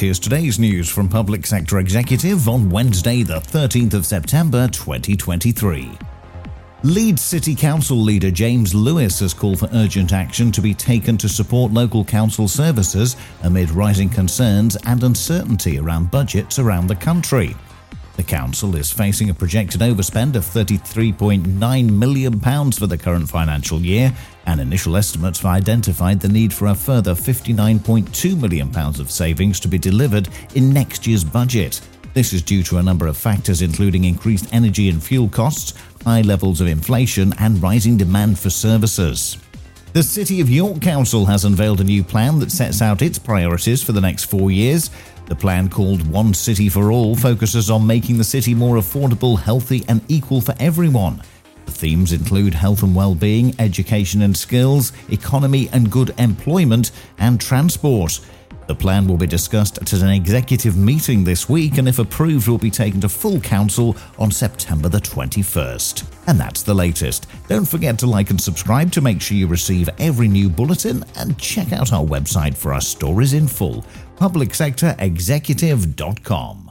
here's today's news from Public Sector Executive on Wednesday, the 13th of September 2023. Leeds City Council leader James Lewis has called for urgent action to be taken to support local council services amid rising concerns and uncertainty around budgets around the country. The council is facing a projected overspend of £33.9 million for the current financial year, and initial estimates have identified the need for a further £59.2 million of savings to be delivered in next year's budget. This is due to a number of factors, including increased energy and fuel costs, high levels of inflation, and rising demand for services. The City of York Council has unveiled a new plan that sets out its priorities for the next four years. The plan, called One City for All, focuses on making the city more affordable, healthy, and equal for everyone. The themes include health and well-being, education and skills, economy and good employment, and transport. The plan will be discussed at an executive meeting this week and if approved will be taken to full council on September the 21st. And that's the latest. Don't forget to like and subscribe to make sure you receive every new bulletin and check out our website for our stories in full, publicsectorexecutive.com.